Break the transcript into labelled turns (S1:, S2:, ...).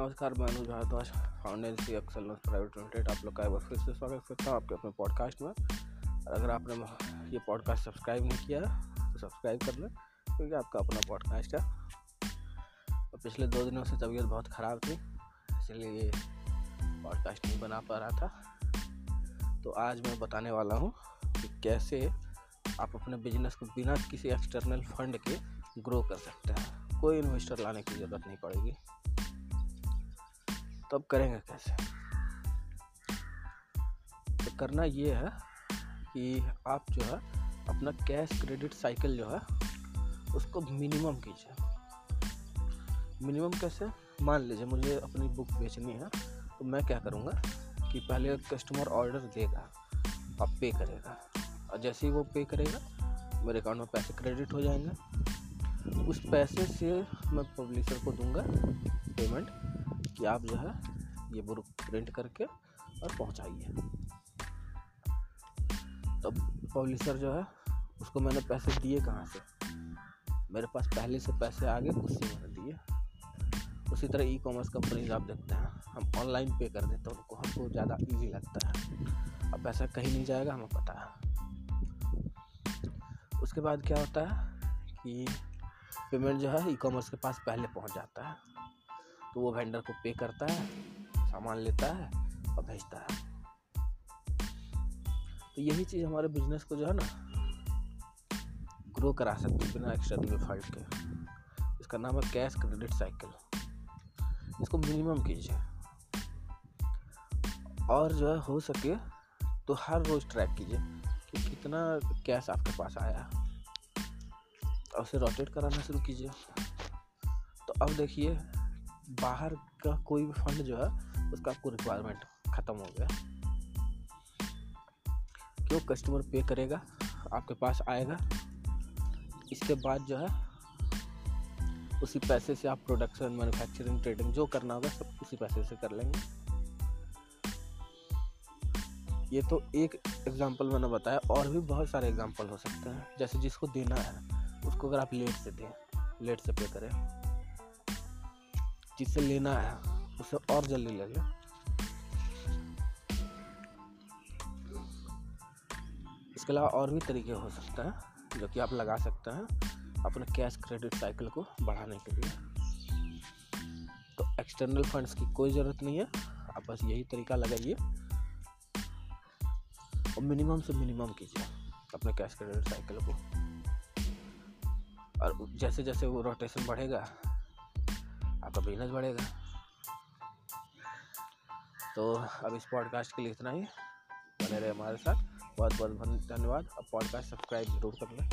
S1: नमस्कार, मैं Anuj Bhardwaj founder C Excellence Private Limited आप लोग का एक बार फिर से स्वागत करता हूँ आपके अपने पॉडकास्ट में। अगर आपने ये पॉडकास्ट सब्सक्राइब नहीं किया तो सब्सक्राइब कर लें, क्योंकि आपका अपना पॉडकास्ट है। और पिछले दो दिनों से तबीयत बहुत ख़राब थी, इसलिए ये पॉडकास्ट नहीं बना पा रहा था। तो आज मैं बताने वाला हूँ कि कैसे आप अपने बिज़नेस को बिना किसी एक्सटर्नल फंड के ग्रो कर सकते हैं। कोई इन्वेस्टर लाने की ज़रूरत नहीं पड़ेगी। तो अब करेंगे कैसे? तो करना ये है कि आप जो है, अपना कैश क्रेडिट साइकिल जो है, उसको मिनिमम कीजिए। मिनिमम कैसे? मान लीजिए, मुझे अपनी बुक बेचनी है तो मैं क्या करूँगा कि पहले कस्टमर ऑर्डर देगा आप पे करेगा। और जैसे ही वो पे करेगा, मेरे अकाउंट में पैसे क्रेडिट हो जाएँगे। उस पैसे से मैं पब्लिशर को दूँगा पेमेंट कि आप जो है ये बुक प्रिंट करके और पहुंचाइए। तो पब्लिशर जो है, उसको मैंने पैसे दिए कहाँ से? मेरे पास पहले से पैसे आ गए, उसी मैंने दिए। उसी तरह ई कॉमर्स कंपनीज़ आप देखते हैं, हम ऑनलाइन पे कर देते हैं, उनको हमको ज़्यादा इजी लगता है। अब पैसा कहीं नहीं जाएगा, हमें पता है। उसके बाद क्या होता है कि पेमेंट जो है ई कॉमर्स के पास पहले पहुँच जाता है। तो वो वेंडर को पे करता है, सामान लेता है और भेजता है। तो यही चीज़ हमारे बिज़नेस को जो है ना ग्रो करा सकती है बिना एक्सटर्नल फंड के। इसका नाम है कैश क्रेडिट साइकिल इसको मिनिमम कीजिए। और जो है हो सके तो हर रोज़ ट्रैक कीजिए कि कितना कैश आपके पास आया और उसे रोटेट कराना शुरू कीजिए। तो अब देखिए बाहर का कोई भी फंड जो है, उसका आपको रिक्वायरमेंट ख़त्म हो गया। क्यों? कस्टमर पे करेगा, आपके पास आएगा। इसके बाद जो है, उसी पैसे से आप प्रोडक्शन मैन्युफैक्चरिंग ट्रेडिंग जो करना होगा, सब उसी पैसे से कर लेंगे। ये तो एक एग्जांपल मैंने बताया, और भी बहुत सारे एग्जांपल हो सकते हैं। जैसे जिसको देना है, उसको अगर आप लेट से दें लेट से पे करें। जिससे लेना है, उसे और जल्दी ले लें। इसके अलावा और भी तरीके हो सकते हैं, जो कि आप लगा सकते हैं अपने कैश क्रेडिट साइकिल को बढ़ाने के लिए। तो एक्सटर्नल फंड्स की कोई ज़रूरत नहीं है, आप बस यही तरीका लगाइए और मिनिमम से मिनिमम कीजिए अपने कैश क्रेडिट साइकिल को। और जैसे जैसे वो रोटेशन बढ़ेगा आपका बिज़नेस बढ़ेगा। तो अब इस पॉडकास्ट के लिए इतना ही। बने रहे हमारे साथ। बहुत बहुत धन्यवाद। अब पॉडकास्ट सब्सक्राइब ज़रूर कर लें